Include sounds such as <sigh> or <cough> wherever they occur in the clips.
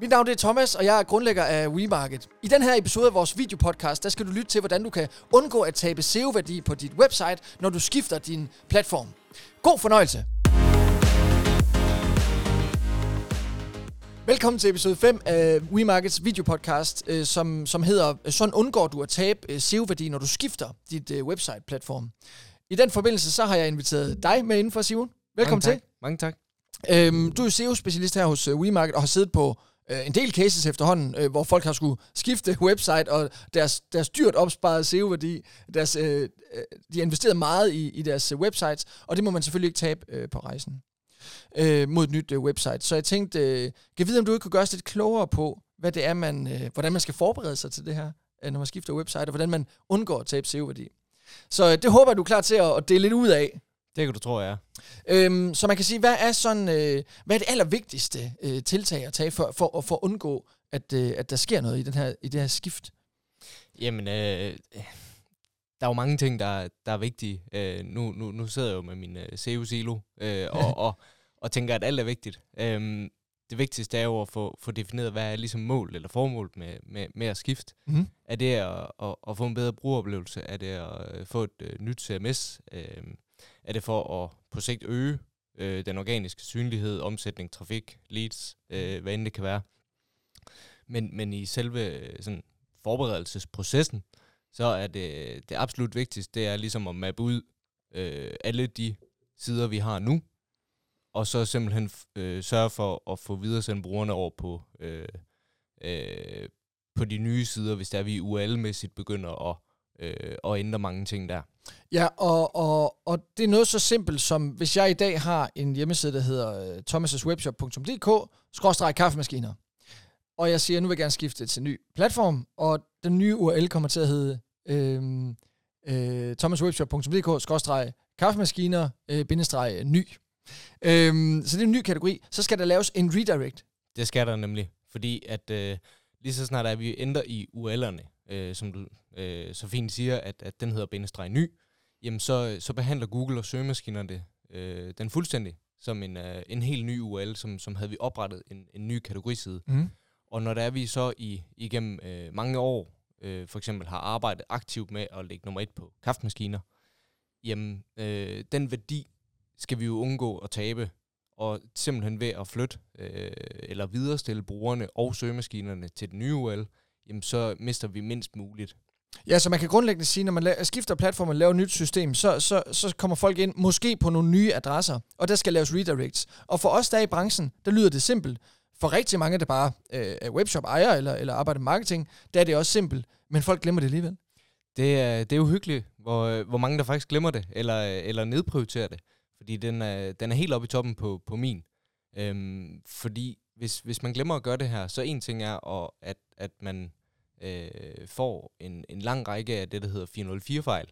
Mit navn er Thomas, og jeg er grundlægger af WeMarket. I den her episode af vores videopodcast, der skal du lytte til, hvordan du kan undgå at tabe SEO-værdi på dit website, når du skifter din platform. God fornøjelse! Velkommen til episode 5 af WeMarkets videopodcast, øh, som, som hedder Sådan undgår du at tabe øh, SEO-værdi, når du skifter dit øh, website-platform. I den forbindelse så har jeg inviteret dig med indenfor, Simon. Velkommen Mange tak. til. Mange tak. Øhm, du er SEO-specialist her hos WeMarket og har siddet på øh, en del cases efterhånden, øh, hvor folk har skulle skifte <laughs> website, og deres, deres dyrt opsparede SEO-værdi, deres, øh, øh, de har investeret meget i, i deres øh, websites, og det må man selvfølgelig ikke tabe øh, på rejsen øh, mod et nyt øh, website. Så jeg tænkte, øh, kan vide, om du ikke kunne gøre os lidt klogere på, hvad det er, man, øh, hvordan man skal forberede sig til det her, øh, når man skifter website, og hvordan man undgår at tabe SEO-værdi. Så øh, det håber jeg, du er klar til at, at dele lidt ud af. Det kan du tro, jeg er. Øhm, så man kan sige, hvad er sådan, øh, hvad er det allervigtigste øh, tiltag at tage for, for, for at undgå, at, øh, at der sker noget i, den her, i det her skift? Jamen, øh, der er jo mange ting, der, der er vigtige. Øh, nu, nu, nu sidder jeg jo med min øh, SEO-silo øh, og, <laughs> og, og tænker, at alt er vigtigt. Øh, det vigtigste er jo at få, få defineret, hvad er ligesom mål eller formål med, med, med at skifte. Mm-hmm. Er det at, at, at få en bedre brugeroplevelse? Er det at øh, få et øh, nyt CMS? Øh, er det for at på sigt øge øh, den organiske synlighed, omsætning, trafik, leads, øh, hvad end det kan være? Men, men i selve øh, sådan, forberedelsesprocessen, så er det, det absolut vigtigste, det er ligesom at mappe ud øh, alle de sider, vi har nu, og så simpelthen øh, sørge for at få videresendt brugerne over på, øh, øh, på de nye sider, hvis der vi URL-mæssigt begynder at, øh, at ændre mange ting der. Ja, og, og, og det er noget så simpelt som, hvis jeg i dag har en hjemmeside, der hedder uh, thomaswebshop.dk, skråstrej kaffemaskiner, og jeg siger, at nu vil jeg gerne skifte til en ny platform, og den nye URL kommer til at hedde øh, øh, thomaswebshop.dk, skråstrej kaffemaskiner, øh, bindestreg ny. Øhm, så det er en ny kategori. Så skal der laves en redirect. Det skal der nemlig, fordi at øh, lige så snart at vi ændrer i URL'erne, øh, som du øh, så fint siger, at, at den hedder bindestreg ny, jamen så, så behandler Google og søgemaskinerne øh, den fuldstændig som en, øh, en helt ny URL, som, som havde vi oprettet en, en ny kategoriside. Mm. Og når der er vi så i igennem øh, mange år, øh, for eksempel har arbejdet aktivt med at lægge nummer et på kaffemaskiner, jamen øh, den værdi skal vi jo undgå at tabe, og simpelthen ved at flytte øh, eller viderestille brugerne og søgemaskinerne til den nye URL, jamen så mister vi mindst muligt. Ja, så man kan grundlæggende sige, når man la- skifter platform og laver et nyt system, så, så, så kommer folk ind måske på nogle nye adresser, og der skal laves redirects. Og for os der er i branchen, der lyder det simpelt. For rigtig mange, der bare øh, er webshop-ejer eller, eller arbejder med marketing, der er det også simpelt, men folk glemmer det alligevel. Det er, det er uhyggeligt, hvor, hvor mange der faktisk glemmer det, eller, eller nedprioriterer det. Fordi den er, den er helt oppe i toppen på, på min. Øhm, fordi hvis, hvis man glemmer at gøre det her, så en ting er, at, at, at man øh, får en, en lang række af det, der hedder 404-fejl.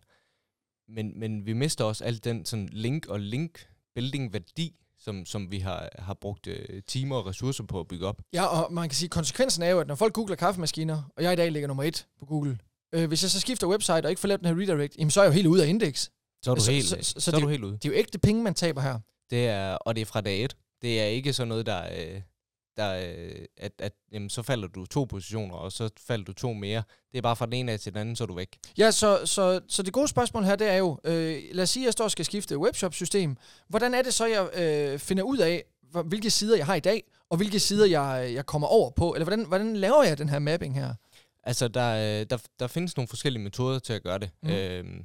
Men, men vi mister også alt den sådan link og link building værdi, som, som vi har, har brugt øh, timer og ressourcer på at bygge op. Ja, og man kan sige, at konsekvensen er jo, at når folk googler kaffemaskiner, og jeg i dag ligger nummer et på Google, øh, hvis jeg så skifter website og ikke får lavet den her redirect, jamen så er jeg jo helt ude af indeks. Så er du Så- helt, så- så, så- så, er det- du helt ude. Det er jo ægte penge, man taber her. Det er, og det er fra dag et. Det er ikke sådan noget, der, øh, der øh, at, at jamen, så falder du to positioner, og så falder du to mere. Det er bare fra den ene af til den anden, så er du væk. Ja, så, så, så det gode spørgsmål her, det er jo, øh, lad os sige, at jeg står og skal skifte webshop-system. Hvordan er det så, jeg øh, finder ud af, hvilke sider jeg har i dag, og hvilke sider jeg, jeg kommer over på? Eller hvordan, hvordan laver jeg den her mapping her? Altså, der, øh, der, der findes nogle forskellige metoder til at gøre det. Mm. Øhm,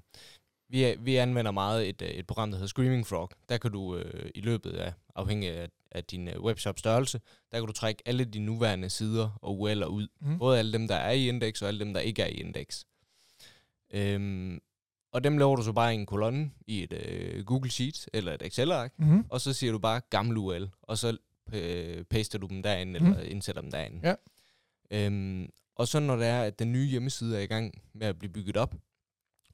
vi, vi anvender meget et, øh, et program, der hedder Screaming Frog. Der kan du øh, i løbet af, afhængig af, af din øh, webshop størrelse, der kan du trække alle de nuværende sider og URL'er ud. Mm. Både alle dem, der er i indeks, og alle dem, der ikke er i indeks. Øhm, og dem laver du så bare i en kolonne i et øh, Google Sheet eller et Excel-ark, Mm-hmm. og så siger du bare gammel URL, og så øh, paster du dem derind, Mhm. eller indsætter dem derind. Ja. Øhm, og så når det er, at den nye hjemmeside er i gang med at blive bygget op,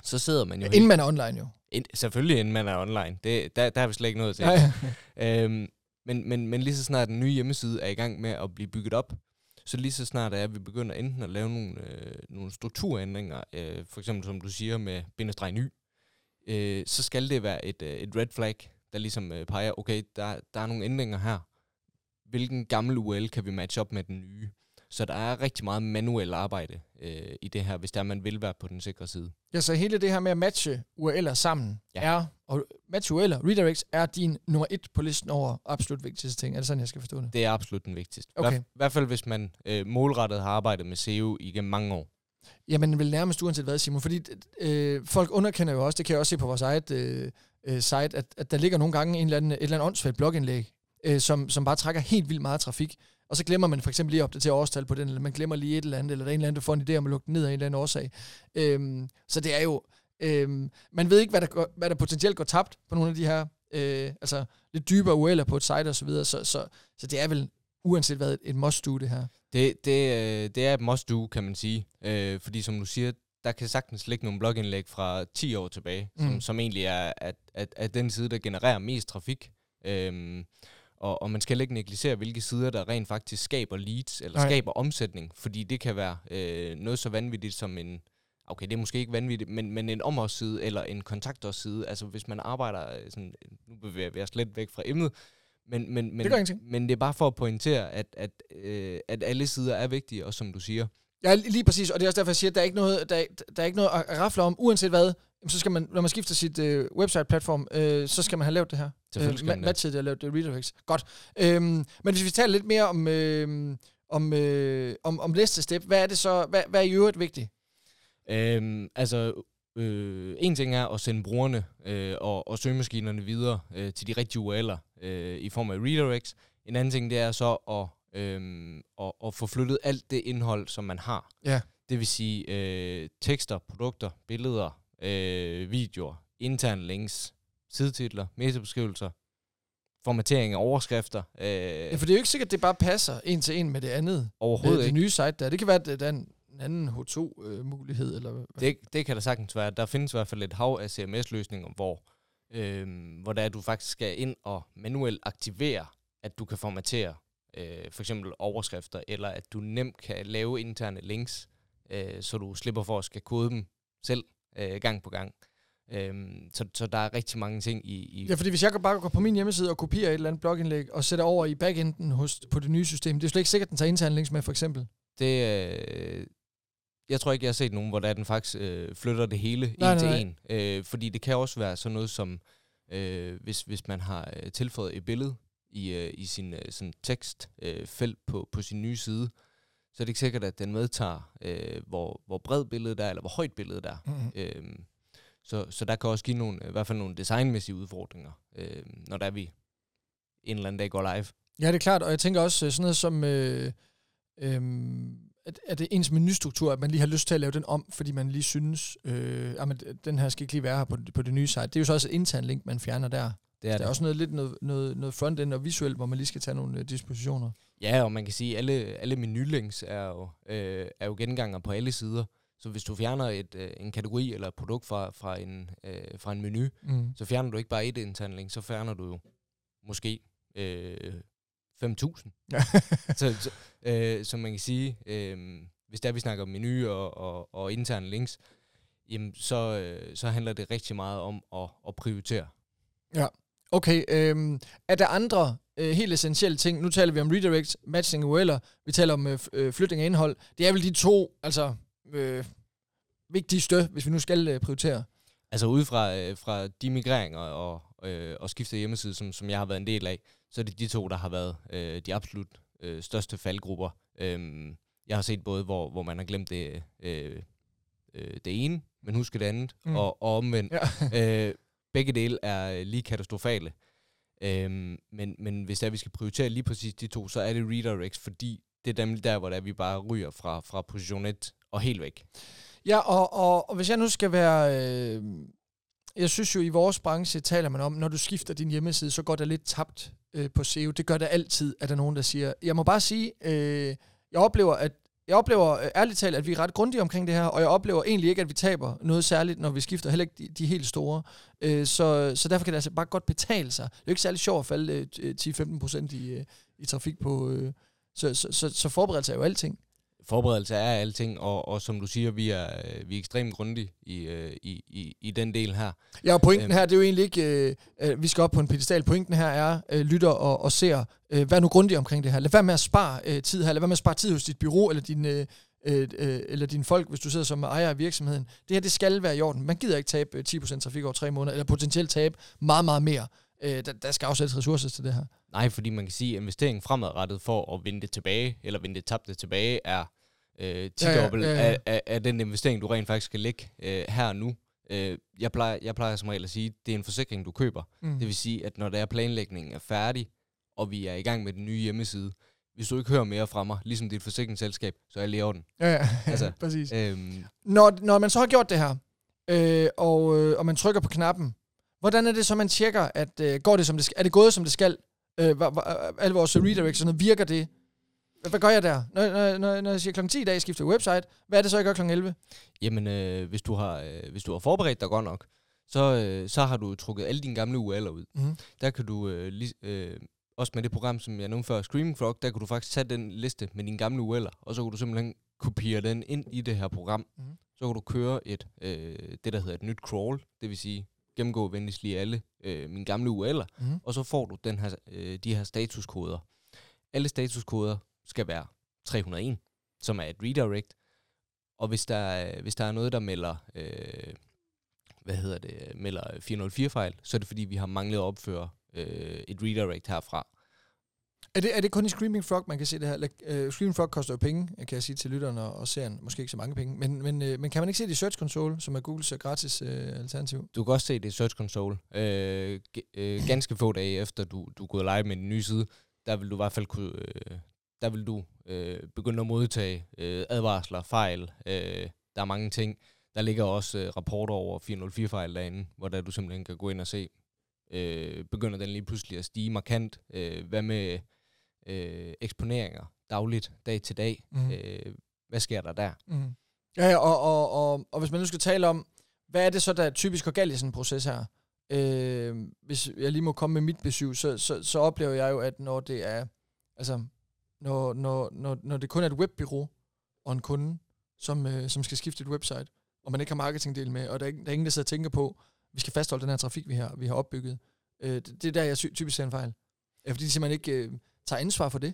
så sidder man jo... Inden man er online jo. ind, selvfølgelig inden man er online. Det, der, der er vi slet ikke noget til. Ja, ja. Øhm, men, men, men lige så snart den nye hjemmeside er i gang med at blive bygget op, så lige så snart er, at vi begynder enten at lave nogle, øh, nogle strukturændringer, øh, for eksempel som du siger med bindestreg ny, øh, så skal det være et, øh, et red flag, der ligesom øh, peger, okay, der, der er nogle ændringer her. hvilken gammel URL kan vi matche op med den nye. Så der er rigtig meget manuel arbejde øh, i det her, hvis der man vil være på den sikre side. Ja, så hele det her med at matche URL'er sammen ja. er, og matche URL'er, redirects, er din nummer et på listen over absolut vigtigste ting. Er det sådan, jeg skal forstå det? Det er absolut den vigtigste. Okay. I hvert fald, hvis man øh, målrettet har arbejdet med SEO igennem mange år. Jamen vel nærmest uanset hvad, Simon. Fordi øh, folk underkender jo også, det kan jeg også se på vores eget øh, øh, site, at, at der ligger nogle gange en eller anden, et eller andet åndssvagt blogindlæg, øh, som, som bare trækker helt vildt meget trafik. Og så glemmer man for eksempel lige at opdatere årstal på den, eller man glemmer lige et eller andet, eller der er en eller anden, der får en idé om at lukke den ned af en eller anden årsag. Øhm, så det er jo... Øhm, man ved ikke, hvad der, går, hvad der potentielt går tabt på nogle af de her øh, altså lidt dybere URL'er på et site og så videre. Så, så, så det er vel uanset hvad et must-do, det her. Det, det, øh, det er et must-do, kan man sige. Øh, fordi som du siger, der kan sagtens ligge nogle blogindlæg fra 10 år tilbage, mm. som, som egentlig er at, at, at den side, der genererer mest trafik. Øhm, og, og man skal ikke negligere, hvilke sider, der rent faktisk skaber leads, eller Nej. skaber omsætning, fordi det kan være øh, noget så vanvittigt som en, okay, det er måske ikke vanvittigt, men, men en omholdsside eller en kontaktårsside, altså hvis man arbejder øh, sådan, nu bevæger vi os lidt væk fra emnet, men, men, men, det men det er bare for at pointere, at, at, øh, at alle sider er vigtige, og som du siger. Ja, lige præcis, og det er også derfor, jeg siger, at der er ikke noget, der, der er ikke noget at rafle om, uanset hvad, så skal man, når man skifter sit øh, website-platform, øh, så skal man have lavet det her. Selvfølgelig øh, matchet det og lavet det redirects. Godt. Øhm, men hvis vi taler lidt mere om, øh, om, øh, om, om næste step, hvad er det så, hvad, hvad er i øvrigt vigtigt? Øhm, altså, øh, en ting er at sende brugerne øh, og, og søgemaskinerne videre øh, til de rigtige URL'er øh, i form af redirects. En anden ting, det er så at, øh, at, at få flyttet alt det indhold, som man har. Ja. Det vil sige øh, tekster, produkter, billeder, øh, videoer, interne links, sidetitler, metabeskrivelser, formatering af overskrifter. Øh, ja, for det er jo ikke sikkert, at det bare passer en til en med det andet. Overhovedet det, ikke. Det nye site der. Det kan være, at der er en anden H2-mulighed. Øh, eller det, det kan der sagtens være. Der findes i hvert fald et hav af CMS-løsninger, hvor, øh, hvor der er, du faktisk skal ind og manuelt aktivere, at du kan formatere øh, for eksempel overskrifter, eller at du nemt kan lave interne links, øh, så du slipper for at skal kode dem selv øh, gang på gang. Øhm, så, så der er rigtig mange ting i, i... Ja, fordi hvis jeg bare går på min hjemmeside og kopierer et eller andet blogindlæg og sætter over i backenden hos, på det nye system, det er slet ikke sikkert, at den tager interne links med, for eksempel. Det, øh, jeg tror ikke, jeg har set nogen, hvor der den faktisk øh, flytter det hele nej, en nej, til en. Øh, fordi det kan også være sådan noget som, øh, hvis, hvis man har øh, tilføjet et billede i, øh, i sin øh, sådan tekstfelt øh, felt på, på sin nye side, så er det ikke sikkert, at den medtager, øh, hvor, hvor bred billedet er, eller hvor højt billedet er. Mm-hmm. Øhm, så, så der kan også give nogle, i hvert fald nogle designmæssige udfordringer, øh, når der er vi en eller anden dag går live. Ja, det er klart, og jeg tænker også øh, sådan noget som, øh, øh, at, at det ens menustruktur, at man lige har lyst til at lave den om, fordi man lige synes, øh, at den her skal ikke lige være her på, på det nye site. Det er jo så også et intern link, man fjerner der. Det er, der er det. også noget, lidt noget, noget, noget frontend og visuelt, hvor man lige skal tage nogle øh, dispositioner. Ja, og man kan sige, at alle, alle menulinks er jo, øh, er jo genganger på alle sider. Så hvis du fjerner et, øh, en kategori eller et produkt fra, fra, en, øh, fra en menu, mm. så fjerner du ikke bare et intern link, så fjerner du jo måske øh, 5.000. Ja. <laughs> så, så, øh, så man kan sige, øh, hvis der vi snakker om menu og, og, og interne links, jamen så, øh, så handler det rigtig meget om at, at prioritere. Ja. Okay, øh, er der andre øh, helt essentielle ting? Nu taler vi om redirect, matching URL'er, vi taler om øh, øh, flytning af indhold. Det er vel de to altså, øh, vigtigste, hvis vi nu skal øh, prioritere. Altså ud fra, øh, fra de migreringer og, øh, og skifte hjemmeside, som, som jeg har været en del af, så er det de to, der har været øh, de absolut øh, største faldgrupper. Øh, jeg har set både, hvor, hvor man har glemt det, øh, øh, det ene, men husker det andet, mm. og, og omvendt. Ja. øh, begge dele er øh, lige katastrofale. Øhm, men, men hvis der vi skal prioritere lige præcis de to, så er det redirects, fordi det er dem der, hvor der vi bare ryger fra, fra position 1 og helt væk. Ja, og, og, og hvis jeg nu skal være... Øh, jeg synes jo, i vores branche taler man om, når du skifter din hjemmeside, så går der lidt tabt øh, på SEO. Det gør der altid, at der er nogen, der siger... Jeg må bare sige, øh, jeg oplever, at jeg oplever øh, ærligt talt, at vi er ret grundige omkring det her, og jeg oplever egentlig ikke, at vi taber noget særligt, når vi skifter, heller ikke de, de helt store. Øh, så, så derfor kan det altså bare godt betale sig. Det er jo ikke særlig sjovt at falde øh, 10-15% i, øh, i trafik på... Øh, så, så, så, så forberedelse er jo alting forberedelse er alting, og, og som du siger, vi er, øh, vi er ekstremt grundige i, øh, i, i, i den del her. Ja, og pointen her, det er jo egentlig ikke, øh, vi skal op på en pedestal. Pointen her er, øh, lytter og, og ser, øh, vær nu grundig omkring det her. Lad være med at spare øh, tid her. Lad være med at spare tid hos dit bureau eller din, øh, øh, eller dine folk, hvis du sidder som ejer af virksomheden. Det her, det skal være i orden. Man gider ikke tabe 10% trafik over tre måneder, eller potentielt tabe meget, meget mere. Øh, der, der skal afsættes ressourcer til det her. Nej, fordi man kan sige, at investeringen fremadrettet for at vinde det tilbage, eller vinde det tabte tilbage, er øh, 10 ja, ja, ja, ja. Af, af, af den investering, du rent faktisk skal lægge øh, her og nu. Øh, jeg, plejer, jeg plejer som regel at sige, at det er en forsikring, du køber. Mm. Det vil sige, at når der er planlægningen er færdig, og vi er i gang med den nye hjemmeside, hvis du ikke hører mere fra mig, ligesom dit forsikringsselskab, så er jeg i orden. Ja, ja. <laughs> altså, præcis. Øhm, når, når man så har gjort det her, øh, og, øh, og man trykker på knappen, hvordan er det så, man tjekker, at øh, går det, som det skal? Er det gået, som det skal? Øh, alle vores redirects, virker det? Hvad gør jeg der? Når, når, når, når jeg siger kl. 10 i dag, skifter website, hvad er det så, jeg gør kl. 11? Jamen, øh, hvis, du har, øh, hvis du har forberedt dig godt nok, så, øh, så har du trukket alle dine gamle URL'er ud. Mm. Der kan du, øh, li, øh, også med det program, som jeg nævnte før, Screaming Frog, der kan du faktisk tage den liste med dine gamle URL'er, og så kan du simpelthen kopiere den ind i det her program. Mm. Så kan du køre et, øh, det, der hedder et nyt crawl, det vil sige gennemgå venligst lige alle øh, mine gamle URL'er, mm. og så får du den her, øh, de her statuskoder. Alle statuskoder skal være 301, som er et redirect. Og hvis der, hvis der er noget, der melder, øh, hvad hedder det, melder 404-fejl, så er det fordi, vi har manglet at opføre øh, et redirect herfra. Er det, er det kun i Screaming Frog, man kan se det her? Uh, Screaming Frog koster jo penge, kan jeg sige til lytterne og, og serien. Måske ikke så mange penge. Men, men, uh, men kan man ikke se det i Search Console, som er Googles uh, gratis uh, alternativ? Du kan også se det i Search Console. Uh, uh, ganske få dage efter du, du er gået live med den nye side, der vil du i hvert fald kunne, uh, der vil du øh, begynde at modtage øh, advarsler, fejl. Øh, der er mange ting. Der ligger også øh, rapporter over 404-fejl derinde, hvor der du simpelthen kan gå ind og se, øh, begynder den lige pludselig at stige markant. Øh, hvad med øh, eksponeringer dagligt, dag til dag? Mm. Øh, hvad sker der der? Mm. Ja, ja og, og, og, og hvis man nu skal tale om, hvad er det så, der typisk går galt i sådan en proces her? Øh, hvis jeg lige må komme med mit besøg, så, så, så oplever jeg jo, at når det er, altså når, når, når, når det kun er et webbyrå og en kunde, som, øh, som skal skifte et website, og man ikke har marketingdel med, og der er, der er ingen, der sidder og tænker på, vi skal fastholde den her trafik, vi har, vi har opbygget. Øh, det, det er der, jeg typisk ser en fejl. Ja, fordi de simpelthen ikke øh, tager ansvar for det.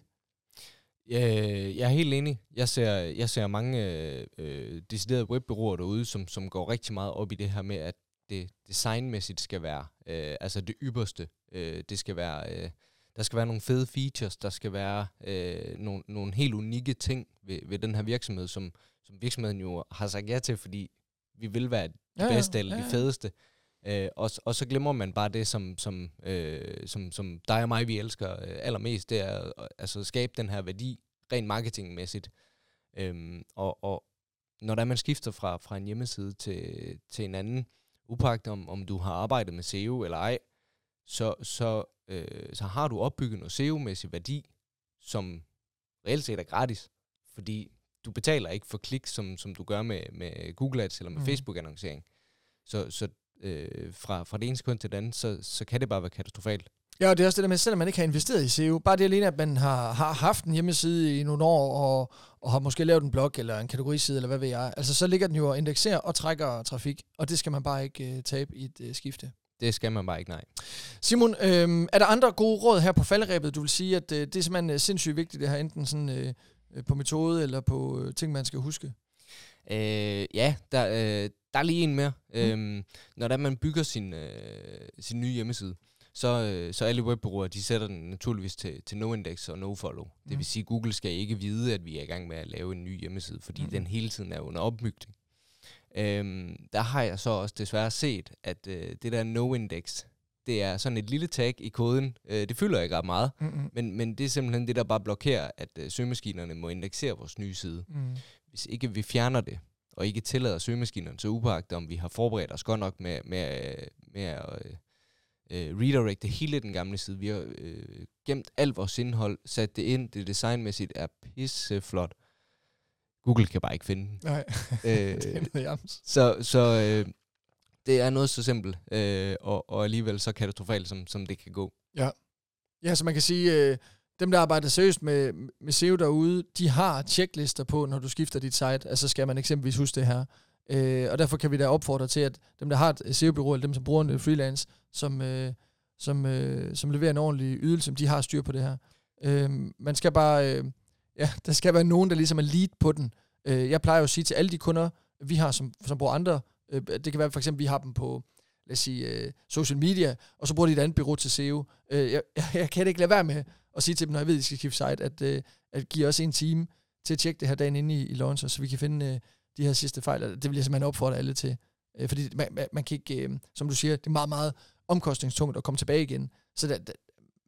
Jeg er helt enig. Jeg ser, jeg ser mange øh, øh, deciderede webbyråer derude, som, som går rigtig meget op i det her med, at det designmæssigt skal være, øh, altså det ypperste. Øh, det skal være... Øh, der skal være nogle fede features, der skal være øh, nogle, nogle helt unikke ting ved, ved den her virksomhed, som, som virksomheden jo har sagt ja til, fordi vi vil være de ja, bedste eller ja, ja. de fedeste. Øh, og, og så glemmer man bare det, som, som, øh, som, som dig og mig, vi elsker øh, allermest, det er altså at skabe den her værdi, rent marketingmæssigt. Øhm, og, og når der man skifter fra, fra en hjemmeside til, til en anden, upagt om, om du har arbejdet med SEO eller ej, så, så øh, så har du opbygget noget SEO-mæssig værdi, som reelt set er gratis, fordi du betaler ikke for klik, som, som du gør med, med Google Ads eller med mm. Facebook-annoncering. Så, så øh, fra, fra det ene sekund til det andet, så, så kan det bare være katastrofalt. Ja, og det er også det der med, selvom man ikke har investeret i SEO, bare det alene, at man har, har haft en hjemmeside i nogle år, og, og har måske lavet en blog eller en kategoriside, eller hvad ved jeg, altså så ligger den jo og indekserer og trækker trafik, og det skal man bare ikke uh, tabe i et uh, skifte. Det skal man bare ikke, nej. Simon, øh, er der andre gode råd her på falderæbet, du vil sige, at øh, det er simpelthen øh, sindssygt vigtigt, det her enten sådan, øh, øh, på metode eller på øh, ting, man skal huske? Øh, ja, der, øh, der er lige en mere. Mm. Øhm, når der man bygger sin, øh, sin nye hjemmeside, så, øh, så alle webbureauer, de sætter den naturligvis til, til no-index og no-follow. Mm. Det vil sige, at Google skal ikke vide, at vi er i gang med at lave en ny hjemmeside, fordi mm. den hele tiden er under opbygning. Øhm, der har jeg så også desværre set, at øh, det der no-index, det er sådan et lille tag i koden. Øh, det fylder ikke ret meget, mm-hmm. men, men det er simpelthen det, der bare blokerer, at øh, søgemaskinerne må indeksere vores nye side. Mm. Hvis ikke vi fjerner det, og ikke tillader søgemaskinerne til upagtet, om vi har forberedt os godt nok med, med, med at øh, øh, redirecte hele den gamle side. Vi har øh, gemt alt vores indhold, sat det ind, det designmæssigt er pisseflot. Google kan bare ikke finde den. Nej, <laughs> øh, det er Så, så øh, det er noget så simpelt, øh, og, og alligevel så katastrofalt, som, som det kan gå. Ja, ja så man kan sige, øh, dem, der arbejder seriøst med, med SEO derude, de har checklister på, når du skifter dit site. Altså skal man eksempelvis huske det her. Øh, og derfor kan vi da opfordre til, at dem, der har et SEO-bureau, eller dem, som bruger en freelance, som, øh, som, øh, som leverer en ordentlig ydelse, de har styr på det her. Øh, man skal bare... Øh, ja, der skal være nogen, der ligesom er lead på den. Øh, jeg plejer jo at sige til alle de kunder, vi har, som, som bruger andre, øh, det kan være for eksempel, vi har dem på, lad os sige, øh, social media, og så bruger de et andet bureau til SEO. Øh, jeg, jeg, jeg kan ikke lade være med at sige til dem, når jeg ved, at de skal skifte site, at, øh, at give os en time til at tjekke det her dagen inde i, i launcher, så vi kan finde øh, de her sidste fejl. Det vil jeg simpelthen opfordre alle til. Øh, fordi man, man, man kan ikke, øh, som du siger, det er meget, meget omkostningstungt at komme tilbage igen. Så der, der,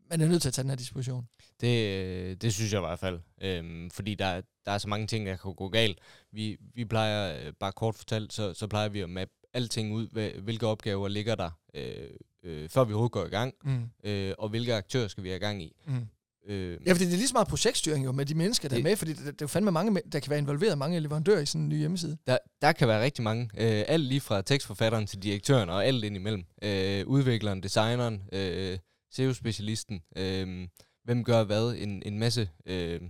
man er nødt til at tage den her disposition. Det, det synes jeg i hvert fald. Øhm, fordi der, der er så mange ting, der kan gå galt. Vi, vi plejer, øh, bare kort fortalt, så, så plejer vi at mappe alting ud, hvilke opgaver ligger der, øh, øh, før vi overhovedet går i gang, mm. øh, og hvilke aktører skal vi have gang i. Mm. Øh, ja, fordi det er lige så meget projektstyring jo med de mennesker, der det, er med, fordi det, det er jo fandme mange, der kan være involveret, mange leverandører i sådan en ny hjemmeside. Der, der kan være rigtig mange. Øh, alt lige fra tekstforfatteren til direktøren og alt ind imellem. Øh, udvikleren, designeren, øh, SEO-specialisten, øh, hvem gør hvad, en, en masse... Øh,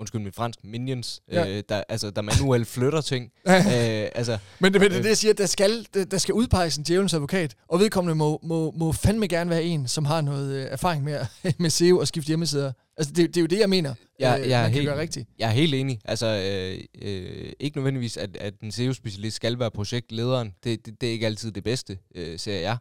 undskyld mit fransk, minions, ja. øh, der, altså, der manuelt flytter ting. <laughs> øh, altså, men det, men det, øh, det jeg siger, der skal, der skal udpeges en djævelens advokat, og vedkommende må, må, må fandme gerne være en, som har noget øh, erfaring med, <laughs> med SEO og skifte hjemmesider. Altså, det, det er jo det, jeg mener, ja, øh, jeg man helt, kan gøre rigtigt. Jeg er helt enig. Altså, øh, øh, ikke nødvendigvis, at, at en SEO-specialist skal være projektlederen. Det, det, det er ikke altid det bedste, øh, ser jeg.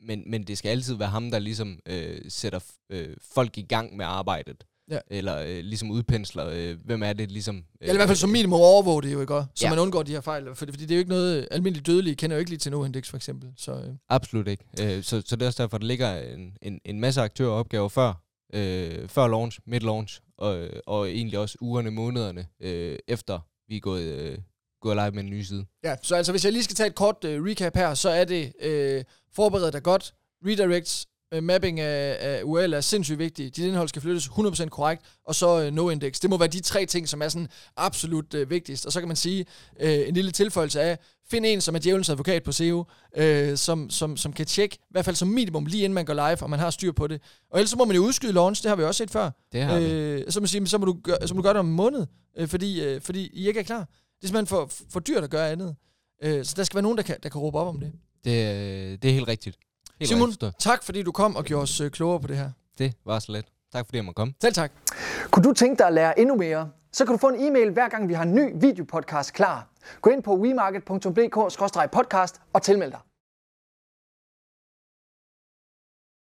Men, men det skal altid være ham, der ligesom øh, sætter øh, folk i gang med arbejdet. Ja. Eller øh, ligesom udpensler, øh, hvem er det ligesom... Øh, eller i hvert fald som minimum overvåge det jo, ikke? Så ja. man undgår de her fejl. Fordi, fordi det er jo ikke noget... Almindelige dødelige kender jo ikke lige til no-index, for eksempel. Så, øh. Absolut ikke. Øh, så, så det er også derfor, der ligger en, en, en masse aktører opgaver før, øh, før launch, mid-launch, og, og egentlig også ugerne, månederne øh, efter vi er gået, øh, gået live med en ny side. Ja, så altså hvis jeg lige skal tage et kort øh, recap her, så er det øh, forberedt dig godt, redirects, øh, mapping af, af URL er sindssygt vigtigt. Dit indhold skal flyttes 100% korrekt, og så øh, no-index. Det må være de tre ting, som er sådan absolut øh, vigtigst. Og så kan man sige, øh, en lille tilføjelse af, find en, som er djævelens advokat på SEO, øh, som, som, som kan tjekke, i hvert fald som minimum, lige inden man går live, og man har styr på det. Og ellers så må man jo udskyde launch, det har vi også set før. Det har øh, så, må sige, så, må du gøre, så må du gøre det om en måned, øh, fordi, øh, fordi I ikke er klar. Det er simpelthen for, for dyrt at gøre andet. Øh, så der skal være nogen, der kan, der kan råbe op om det. Det, det er helt rigtigt. Helt Simon, tak fordi du kom og gjorde os øh, klogere på det her. Det var så let. Tak fordi jeg måtte komme. Selv tak. Kunne du tænke dig at lære endnu mere, så kan du få en e-mail hver gang vi har en ny videopodcast klar. Gå ind på wemarket.dk-podcast og tilmeld dig.